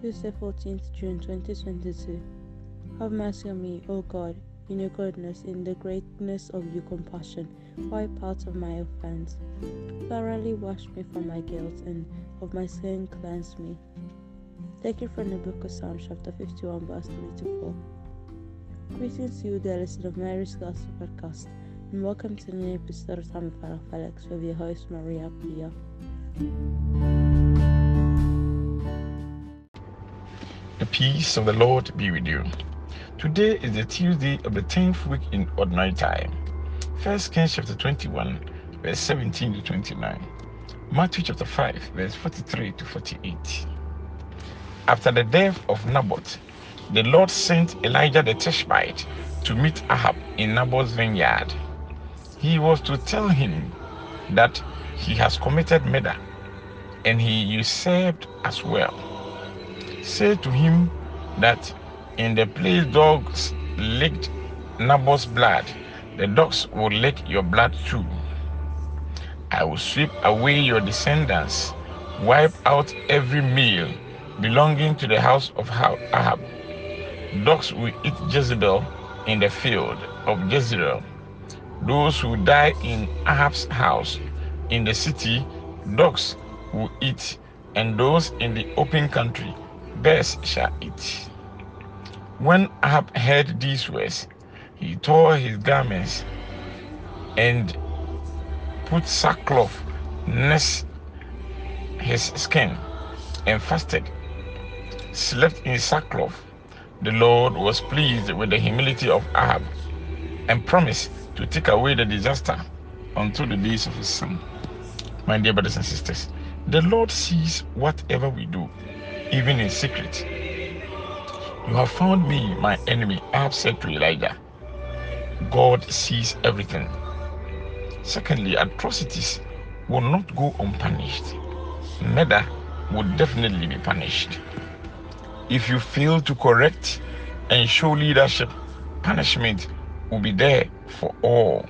Tuesday, 14th June 2022. Have mercy on me, O God, in your goodness, in the greatness of your compassion. Wipe out of my offense. Thoroughly wash me from my guilt, and of my sin cleanse me. Taken from the book of Psalms, chapter 51, verse 3 to 4. Greetings to you, dear listener of Mary's Gospel Podcast, and welcome to the new episode of Time with Felix with your host, Maria Pia. The peace of the Lord be with you. Today is the Tuesday of the 10th week in ordinary time. First Kings chapter 21, verse 17 to 29. Matthew chapter 5, verse 43 to 48. After the death of Naboth, the Lord sent Elijah the Tishbite to meet Ahab in Naboth's vineyard. He was to tell him that he has committed murder and he usurped as well. Say to him that in the place dogs licked Naboth's blood, the dogs will lick your blood too. I will sweep away your descendants, wipe out every meal belonging to the house of Ahab. Dogs will eat Jezebel in the field of Jezreel. Those who die in Ahab's house in the city, dogs will eat, and those in the open country, bears shall eat. When Ahab heard these words, he tore his garments and put sackcloth next his skin and fasted slept in sackcloth, the Lord was pleased with the humility of Ahab and promised to take away the disaster until the days of his son. My dear brothers and sisters, the Lord sees whatever we do, even in secret. You have found me, my enemy, Ahab said to Elijah. God sees everything. Secondly, atrocities will not go unpunished. Murder will definitely be punished. If you fail to correct and show leadership, punishment will be there for all.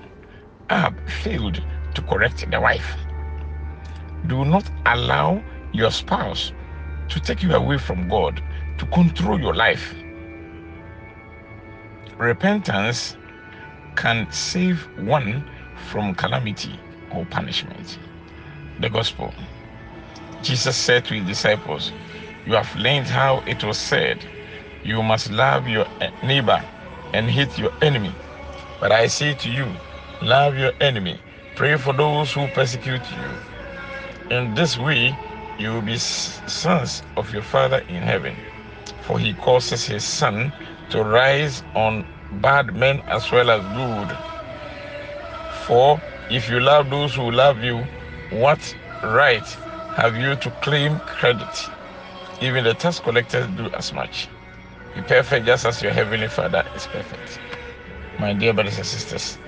Ahab failed to correct the wife. Do not allow your spouse to take you away from God, to control your life. Repentance can save one from calamity or punishment. The Gospel. Jesus said to his disciples, you have learned how it was said, You must love your neighbor and hate your enemy. But I say to you, love your enemy, pray for those who persecute you. In this way, you will be sons of your Father in heaven. For he causes his sun to rise on bad men as well as good. For if you love those who love you, what right have you to claim credit? Even the tax collectors do as much. Be perfect just as your heavenly Father is perfect. My dear brothers and sisters,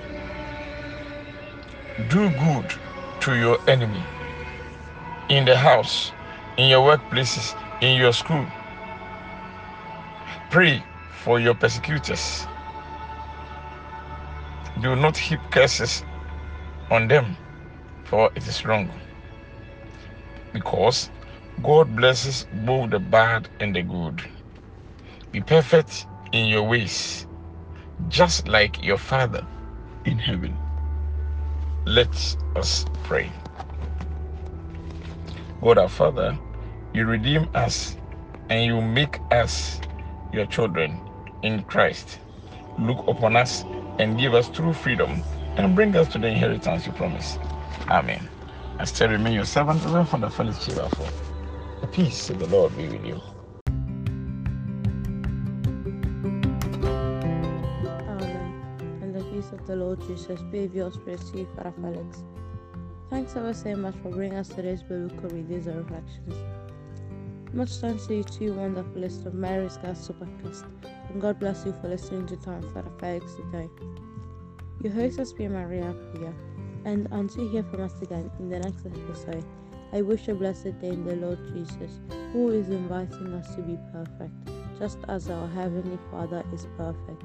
do good to your enemy in the house, in your workplaces, in your school. Pray for your persecutors. Do not heap curses on them, for it is wrong. Because God blesses both the bad and the good. Be perfect in your ways, just like your Father in heaven. Let us pray. God our Father, you redeem us and you make us your children in Christ. Look upon us and give us true freedom and bring us to the inheritance you promise. Amen. I still remain your servant, even for the fellowship of the peace of the Lord be with you. Amen. And the peace of the Lord Jesus be with your spirit, Felix. Thanks ever so much for bringing us today's biblical readings and reflections. Much thanks to you two wonderful list of Mary's Gospel podcast, and God bless you for listening to Time Father Felix today. Your host has been Maria Pia, and until you hear from us again in the next episode, I wish a blessed day in the Lord Jesus, who is inviting us to be perfect, just as our Heavenly Father is perfect.